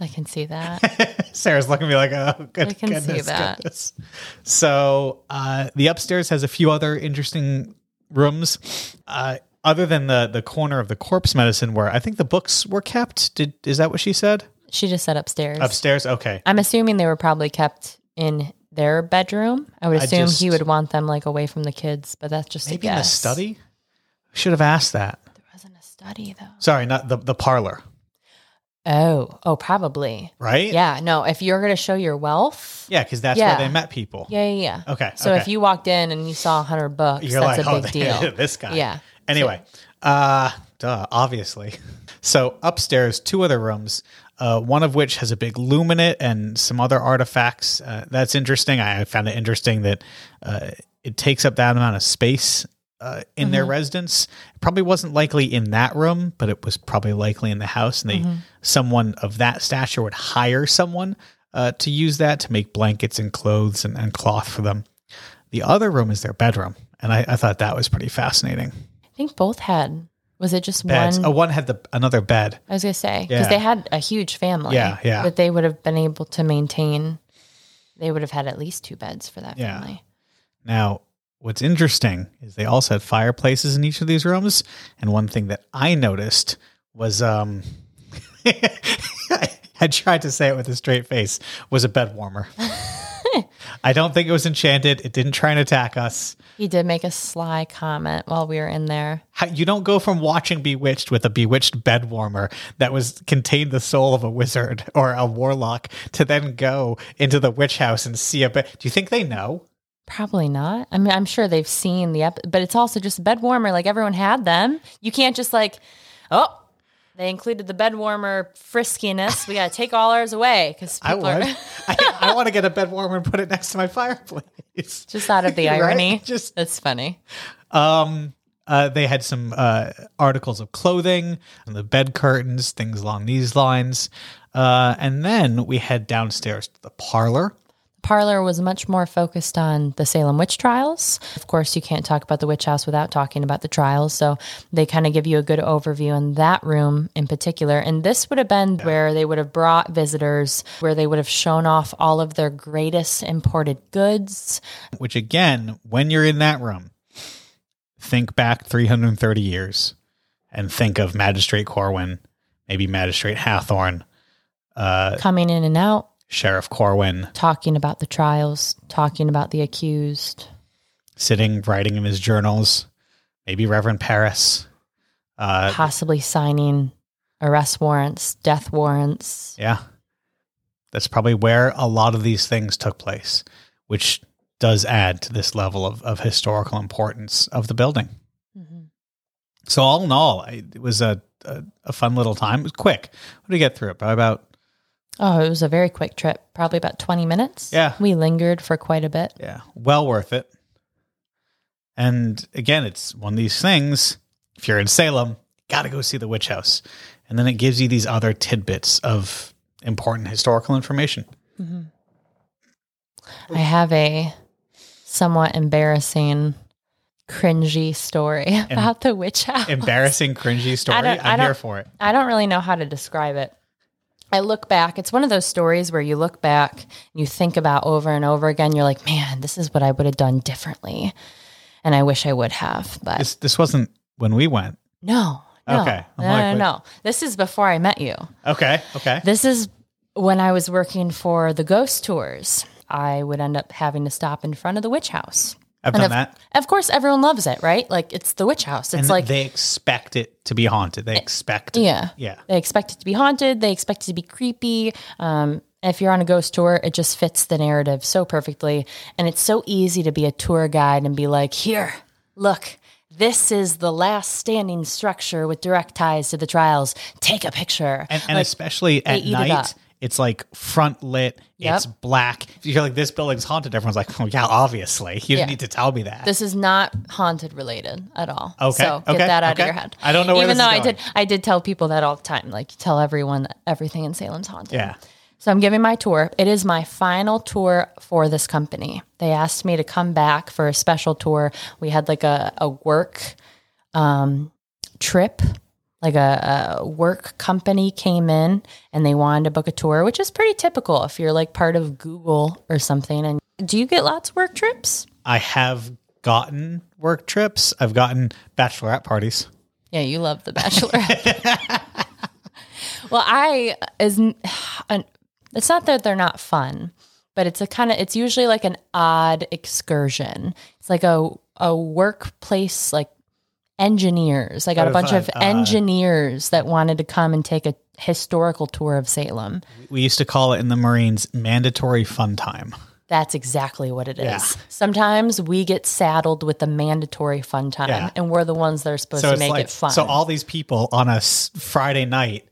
I can see that. Sarah's looking at me like, oh, good I can see that. goodness. So uh, the upstairs has a few other interesting rooms. Uh, other than the the corner of the corpse medicine where I think the books were kept. Did is that what she said? She just said upstairs. Upstairs? Okay. I'm assuming they were probably kept in their bedroom. I would I assume just- he would want them like away from the kids, but that's just Maybe a in the guess. study? Should have asked that. There wasn't a study though. Sorry, not the the parlor, Oh, oh, probably. right? Yeah, no. If you're gonna show your wealth, Yeah, because that's Yeah. where they met people. yeah, yeah, yeah. Okay. So okay. if you walked in and you saw a hundred bucks, You're that's like, a oh, big deal. this guy. Yeah. Anyway, uh, duh, obviously. So upstairs, two other rooms, uh, one of which has a big loom in it and some other artifacts. Uh, that's interesting. I found it interesting that uh, it takes up that amount of space uh, in their residence. It probably wasn't likely in that room, but it was probably likely in the house. And they, someone of that stature would hire someone uh, to use that to make blankets and clothes and, and cloth for them. The other room is their bedroom, and I, I thought that was pretty fascinating. I think both had. Was it just Beds. one? Oh, one had the another bed. I was gonna say because Yeah. they had a huge family. Yeah, yeah. But they would have been able to maintain. They would have had at least two beds for that Yeah. family. Now, what's interesting is they also had fireplaces in each of these rooms, and one thing that I noticed was um I tried to say it with a straight face was a bed warmer. I don't think it was enchanted. It didn't try and attack us. He did make a sly comment while we were in there. How, you don't go from watching Bewitched with a bewitched bed warmer that was contained the soul of a wizard or a warlock to then go into the witch house and see a bed. Do you think they know? Probably not. I mean, I'm sure they've seen the ep- but it's also just a bed warmer. Like everyone had them. You can't just like, oh, they included the bed warmer friskiness. We got to take all ours away because I would. are I, I want to get a bed warmer and put it next to my fireplace. just out of the Right? irony. Just That's funny. um, uh, they had some uh, articles of clothing and the bed curtains, things along these lines. Uh, and then we head downstairs to the parlor. Parlor was much more focused on the Salem witch trials. Of course, you can't talk about the witch house without talking about the trials. So they kind of give you a good overview in that room in particular. And this would have been where they would have brought visitors, where they would have shown off all of their greatest imported goods. which again, when you're in that room, think back 330 years and think of Magistrate Corwin, maybe Magistrate Hathorne, uh, coming in and out, Sheriff Corwin, talking about the trials, talking about the accused. sitting, writing in his journals, maybe Reverend Parris. Uh, possibly signing arrest warrants, death warrants. yeah. That's probably where a lot of these things took place, which does add to this level of, of historical importance of the building. So all in all, it was a, a, a fun little time. It was quick. What did we get through it? By about Oh, it was a very quick trip, probably about 20 minutes. Yeah. We lingered for quite a bit. yeah, well worth it. And again, it's one of these things. If you're in Salem, you got to go see the witch house, and then it gives you these other tidbits of important historical information. Mm-hmm. I have a somewhat embarrassing, cringy story about the witch house. Embarrassing, cringy story. don't- I I'm here for it. I don't really know how to describe it. I look back, it's one of those stories where you look back, and you think about over and over again, you're like, man, this is what I would have done differently. And I wish I would have, but This this wasn't when we went. no. No, Okay. I'm no, like, no, no. This is before I met you. Okay. Okay. This is when I was working for the ghost tours. I would end up having to stop in front of the witch house. I've And done of, that. Of course, everyone loves it, right? Like it's the witch house. It's And like they expect it to be haunted. They expect it. yeah, Yeah. They expect it to be haunted. They expect it to be creepy. Um, if you're on a ghost tour, it just fits the narrative so perfectly, and it's so easy to be a tour guide and be like, "Here, look." This is the last standing structure with direct ties to the trials. Take a picture. And, and Like, especially at night, it's like front lit. Yep. It's black. If you're like, this building's haunted, everyone's like, oh, yeah, obviously. You Yeah. didn't need to tell me that. This is not haunted related at all. Okay, So get okay, that out okay. of your head. I don't know where Even this though is I did I did tell people that all the time. Like tell everyone everything in Salem's haunted. yeah. So I'm giving my tour. It is my final tour for this company. They asked me to come back for a special tour. We had like a, a work um, trip, like a, a work company came in and they wanted to book a tour, which is pretty typical if you're like part of Google or something. And do you get lots of work trips? I have gotten work trips. I've gotten bachelorette parties. Yeah, you love The Bachelorette. well, I is it's not that they're not fun, but it's a kind of it's usually like an odd excursion. It's like a a workplace like engineers. I got a bunch of Uh, engineers that wanted to come and take a historical tour of Salem. We used to call it in the Marines mandatory fun time. That's exactly what it is. Yeah. Sometimes we get saddled with the mandatory fun time, Yeah. and we're the ones that are supposed to make it fun. so all these people on a Friday night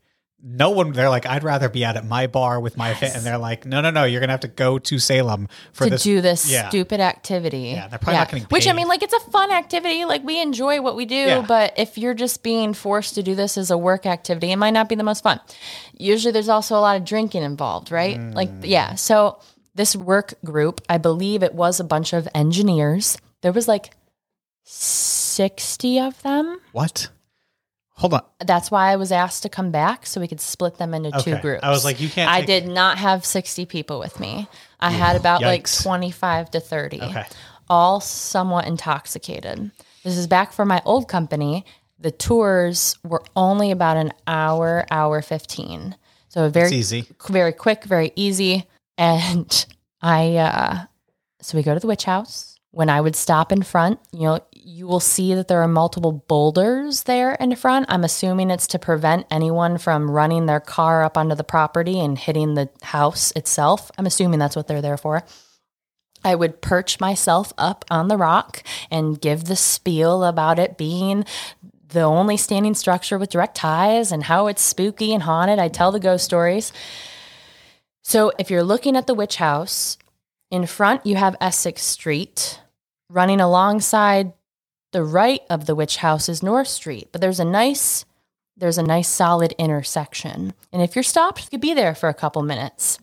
no one they're like i'd rather be out at my bar with my fit and they're like no no no you're gonna have to go to salem for to this do this yeah. stupid activity. Yeah, they're probably not getting Which I mean, like it's a fun activity. Like we enjoy what we do, Yeah. but if you're just being forced to do this as a work activity, it might not be the most fun. Usually, there's also a lot of drinking involved, right? Like, Mm. yeah. So this work group, I believe it was a bunch of engineers. There was like sixty of them. what hold on That's why I was asked to come back so we could split them into two groups. I was like, you can't I take- did not have 60 people with me. I had about like 25 to 30, Okay. all somewhat intoxicated. This is back for my old company. The tours were only about an hour, hour 15. So very it's easy very quick, very easy. And I, uh, so we go to the witch house. When I would stop in front, you know, you will see that there are multiple boulders there in front. I'm assuming it's to prevent anyone from running their car up onto the property and hitting the house itself. I'm assuming that's what they're there for. I would perch myself up on the rock and give the spiel about it being the only standing structure with direct ties and how it's spooky and haunted. I tell the ghost stories. So if you're looking at the witch house, in front you have Essex Street. Running alongside the right of the witch house is North Street, but there's a nice there's a nice solid intersection. And if you're stopped, you could be there for a couple minutes.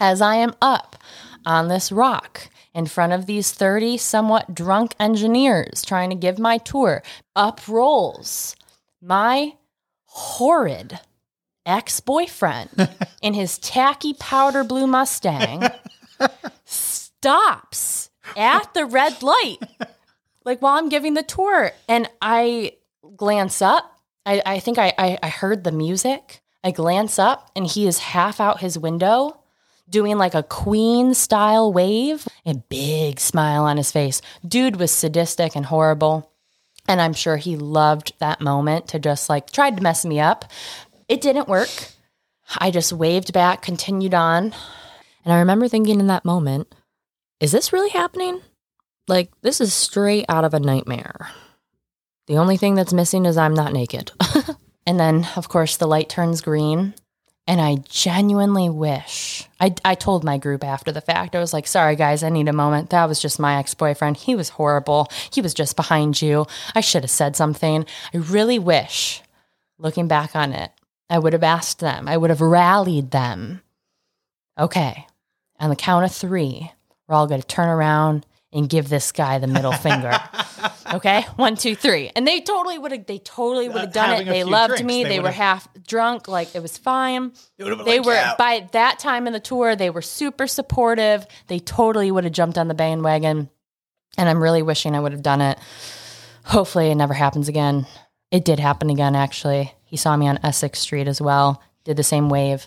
As I am up on this rock in front of these 30 somewhat drunk engineers trying to give my tour, up rolls my horrid ex boyfriend in his tacky powder blue Mustang stops at the red light, like while I'm giving the tour. And I glance up. I, I think I, I, I heard the music. I glance up and he is half out his window doing like a queen style wave, a big smile on his face. Dude was sadistic and horrible. And I'm sure he loved that moment to just like tried to mess me up. It didn't work. I just waved back, continued on. And I remember thinking in that moment, is this really happening? Like, this is straight out of a nightmare. The only thing that's missing is I'm not naked. and then, of course, the light turns green. And I genuinely wish, I, I told my group after the fact, I was like, sorry guys, I need a moment. That was just my ex boyfriend. He was horrible. He was just behind you. I should have said something. I really wish, looking back on it, I would have asked them, I would have rallied them. Okay, on the count of three, we're all going to turn around and give this guy the middle finger. Okay, one, two, three, and they totally would have. They totally would have uh, done it. They loved drinks, me. they They, were half drunk. Like it was fine. They They like, were "Yeah." by that time in the tour. They were super supportive. They totally would have jumped on the bandwagon, and I'm really wishing I would have done it. Hopefully, it never happens again. It did happen again. Actually, he saw me on Essex Street as well. Did the same wave.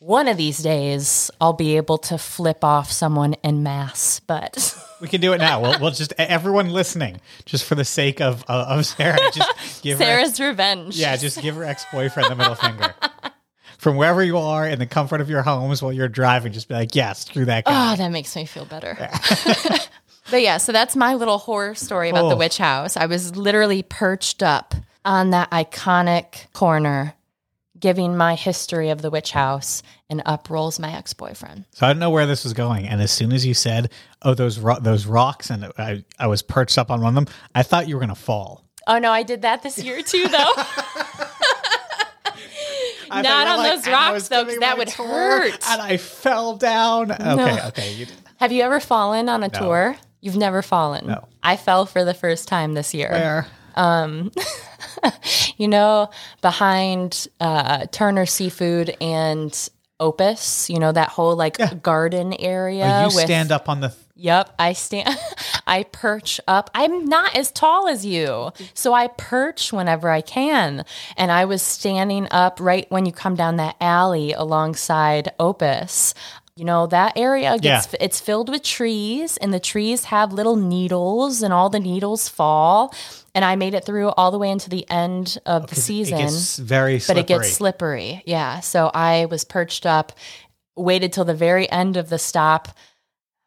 One of these days, I'll be able to flip off someone en masse, but. We can do it now. We'll, we'll just everyone listening, just for the sake of of, of Sarah, just give her Sarah's revenge. yeah, just give her ex boyfriend the middle finger from wherever you are in the comfort of your homes while you're driving. Just be like, yeah, screw that guy. Oh, that makes me feel better. Yeah. but yeah, so that's my little horror story about the Oh. witch house. I was literally perched up on that iconic corner giving my history of the witch house and up rolls my ex-boyfriend. So I don't know where this was going, and as soon as you said, "Oh, those ro- those rocks," and I I was perched up on one of them, I thought you were gonna fall. Oh no, I did that this year too though. Not on like, those rocks, though, doing 'cause that would tour, hurt. and I fell down. Okay, okay, you, Have you ever fallen on a tour? You've never fallen. No. I fell for the first time this year. where? you know, behind uh, Turner Seafood and Opus, you know, that whole like garden area. Oh, you with, stand up on the. Yep, I stand. I perch up. I'm not as tall as you, so I perch whenever I can. And I was standing up right when you come down that alley alongside Opus. You know that area gets Yeah. it's filled with trees, and the trees have little needles, and all the needles fall. And I made it through all the way into the end of the season It gets very but it gets slippery. Yeah. So I was perched up, waited till the very end of the stop.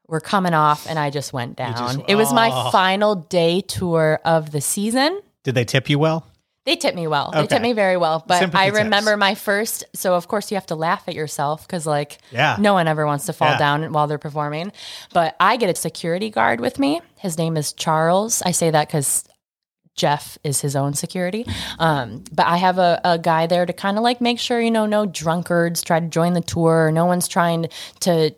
We're coming off, and I just went down. just- it was my oh. final day tour of the season. Did they tip you well? They tip me well. They Okay. tip me very well. But Sympathy I tips. remember my first. So of course you have to laugh at yourself because like Yeah. no one ever wants to fall Yeah. down while they're performing. But I get a security guard with me. His name is Charles. I say that because Jeff is his own security. Um, but I have a, a guy there to kind of like make sure, you know, no drunkards try to join the tour. No one's trying to,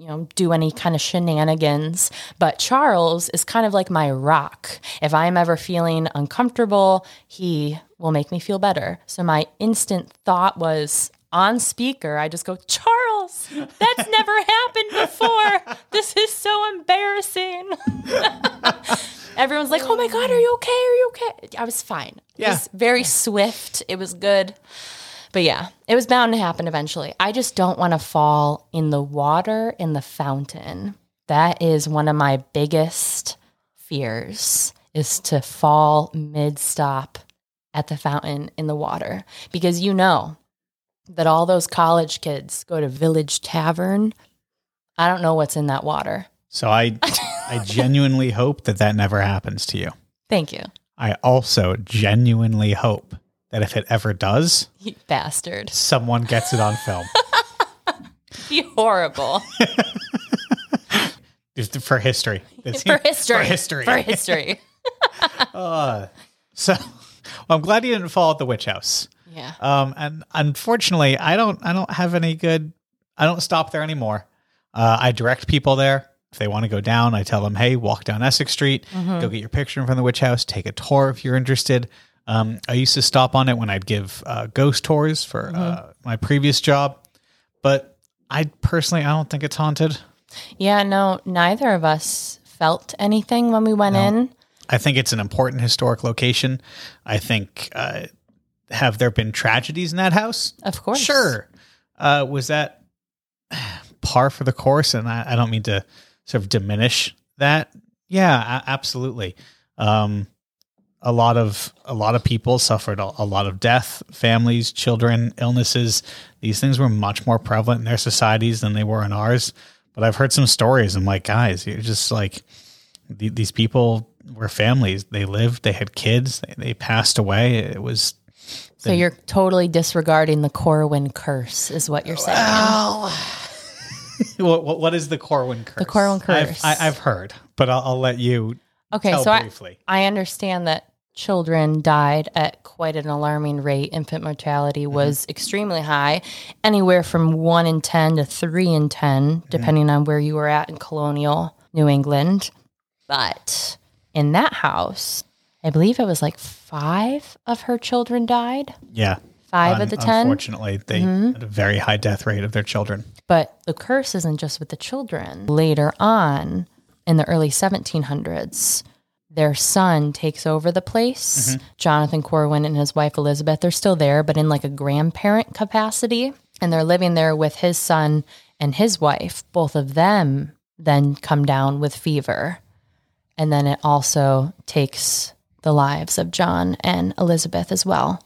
you know, do any kind of shenanigans. But Charles is kind of like my rock. If I'm ever feeling uncomfortable, he will make me feel better. So my instant thought was on speaker, I just go, Charles, that's never happened before. This is so embarrassing. Everyone's like, "Oh my god, are you okay? Are you okay?" I was fine. It was very swift. It was good. But yeah, it was bound to happen eventually. I just don't want to fall in the water in the fountain. That is one of my biggest fears is to fall mid-stop at the fountain in the water because you know that all those college kids go to Village Tavern. I don't know what's in that water. So I I genuinely hope that that never happens to you. Thank you. I also genuinely hope that if it ever does, You bastard. someone gets it on film. Be horrible. For history. It's- For history. For history. For history. Uh, so well, I'm glad you didn't fall at the witch house. Yeah. Um, and unfortunately, I don't I don't have any good. I don't stop there anymore. Uh, I direct people there. If they want to go down, I tell them, "Hey, walk down Essex Street, Mm-hmm. go get your picture in front of the witch house, take a tour if you're interested." Um, I used to stop on it when I'd give uh, ghost tours for Mm-hmm. uh, my previous job, but I personally I don't think it's haunted. Yeah, no, neither of us felt anything when we went in. I think it's an important historic location. I think uh, have there been tragedies in that house? Of course. Sure. Uh, was that par for the course? And I, I don't mean to sort of diminish that. Yeah, absolutely. Um, a lot of a lot of people suffered a, a lot of death, families, children, illnesses. These things were much more prevalent in their societies than they were in ours. But I've heard some stories. I'm like, guys, you're just like th- these people were families. They lived. They had kids. They, they passed away. It was So you're totally disregarding the Corwin curse, is what you're saying. Well, what, what, what is the Corwin curse? The Corwin I've, curse. I, I've heard, but I'll, I'll let you okay, tell so I, briefly. I understand that children died at quite an alarming rate. Infant mortality Mm-hmm. was extremely high, anywhere from one in 10 to three in 10, Mm-hmm. depending on where you were at in colonial New England. But in that house, I believe it was like five of her children died. yeah. Five Un- of the 10. Unfortunately, they had a very high death rate of their children. But the curse isn't just with the children. Later on, in the early 1700s, their son takes over the place. Mm-hmm. Jonathan Corwin and his wife Elizabeth, they're still there, but in like a grandparent capacity. And they're living there with his son and his wife. Both of them then come down with fever. And then it also takes the lives of John and Elizabeth as well.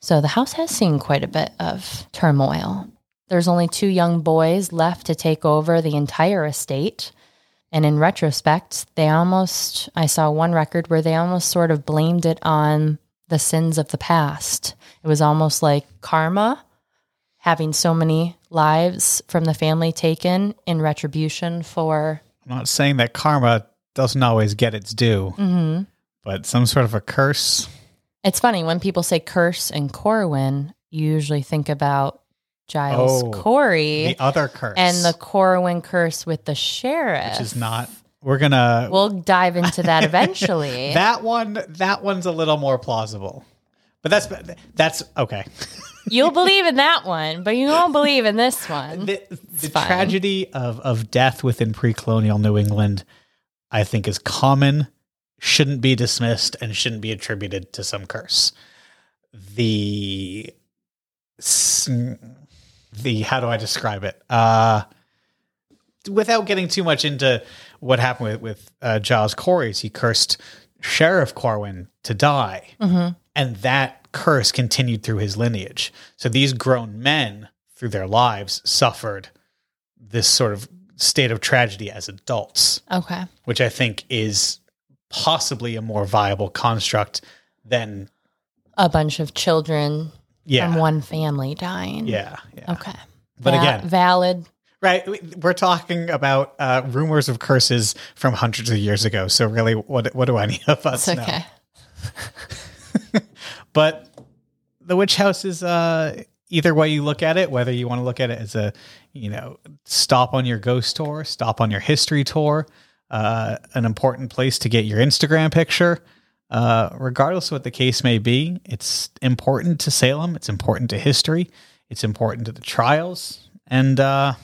So the house has seen quite a bit of turmoil. There's only two young boys left to take over the entire estate. And in retrospect, they almost, I saw one record where they almost sort of blamed it on the sins of the past. It was almost like karma, having so many lives from the family taken in retribution for. I'm not saying that karma doesn't always get its due, hmm but some sort of a curse. It's funny when people say curse and Corwin, you usually think about Giles Oh, Corey The other curse. and the Corwin curse with the sheriff. which is not. We're gonna We'll dive into that eventually. that one. That one's a little more plausible, but that's that's okay. You'll believe in that one, but you won't believe in this one. the the tragedy of of death within pre-colonial New England, I think, is common. Shouldn't be dismissed and shouldn't be attributed to some curse. The the how do I describe it? Uh, without getting too much into what happened with with uh, Giles Corey's, he cursed Sheriff Corwin to die, and that curse continued through his lineage. So these grown men, through their lives, suffered this sort of state of tragedy as adults, Okay. which I think is possibly a more viable construct than a bunch of children Yeah. from one family dying. yeah. Yeah. Okay. But Va- again- valid. Right. we- We're talking about uh, rumors of curses from hundreds of years ago. So really, what what do any of us It's know? But the witch house is uh, either way you look at it, whether you want to look at it as a you know stop on your ghost tour, stop on your history tour, uh, an important place to get your Instagram picture. Uh, regardless of what the case may be, it's important to Salem. It's important to history. It's important to the trials, and uh,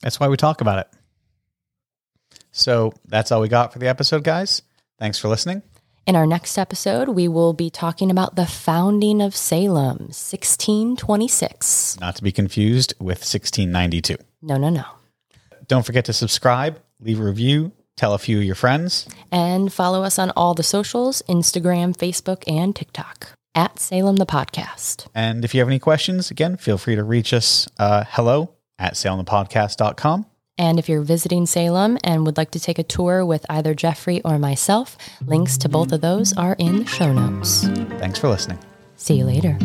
that's why we talk about it. So that's all we got for the episode, guys. Thanks for listening. In our next episode, we will be talking about the founding of Salem, 1626. Not to be confused with 1692. No, no, no. Don't forget to subscribe, leave a review, tell a few of your friends. And follow us on all the socials Instagram, Facebook, and TikTok at Salem the Podcast. And if you have any questions, again, feel free to reach us uh, hello at salemthepodcast.com. And if you're visiting Salem and would like to take a tour with either Jeffrey or myself, links to both of those are in the show notes. Thanks for listening. See you later.